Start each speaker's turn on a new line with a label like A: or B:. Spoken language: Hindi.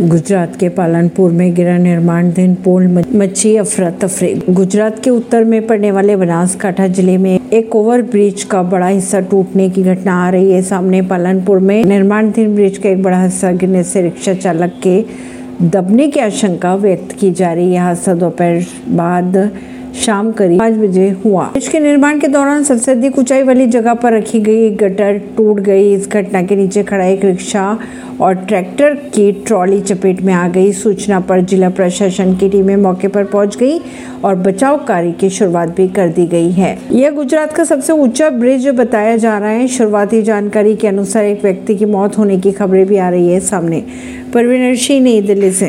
A: गुजरात के पालनपुर में गिरा निर्माणाधीन पुल मची अफरा तफरी। गुजरात के उत्तर में पड़ने वाले बनासकाठा ज़िले में एक ओवर ब्रिज का बड़ा हिस्सा टूटने की घटना आ रही है। सामने पालनपुर में निर्माणाधीन ब्रिज का एक बड़ा हिस्सा गिरने से रिक्शा चालक के दबने की आशंका व्यक्त की जा रही है। हादसा दोपहर बाद शाम करीब पाँच बजे हुआ। ब्रिज के निर्माण के दौरान सबसे अधिक ऊंचाई वाली जगह पर रखी गई गटर टूट गई। इस घटना के नीचे खड़ा एक रिक्शा और ट्रैक्टर की ट्रॉली चपेट में आ गई। सूचना पर जिला प्रशासन की टीमें मौके पर पहुँच गई और बचाव कार्य की शुरुआत भी कर दी गई है। यह गुजरात का सबसे ऊँचा ब्रिज बताया जा रहा है। शुरुआती जानकारी के अनुसार एक व्यक्ति की मौत होने की खबरें भी आ रही है सामने। परवीन नई दिल्ली से।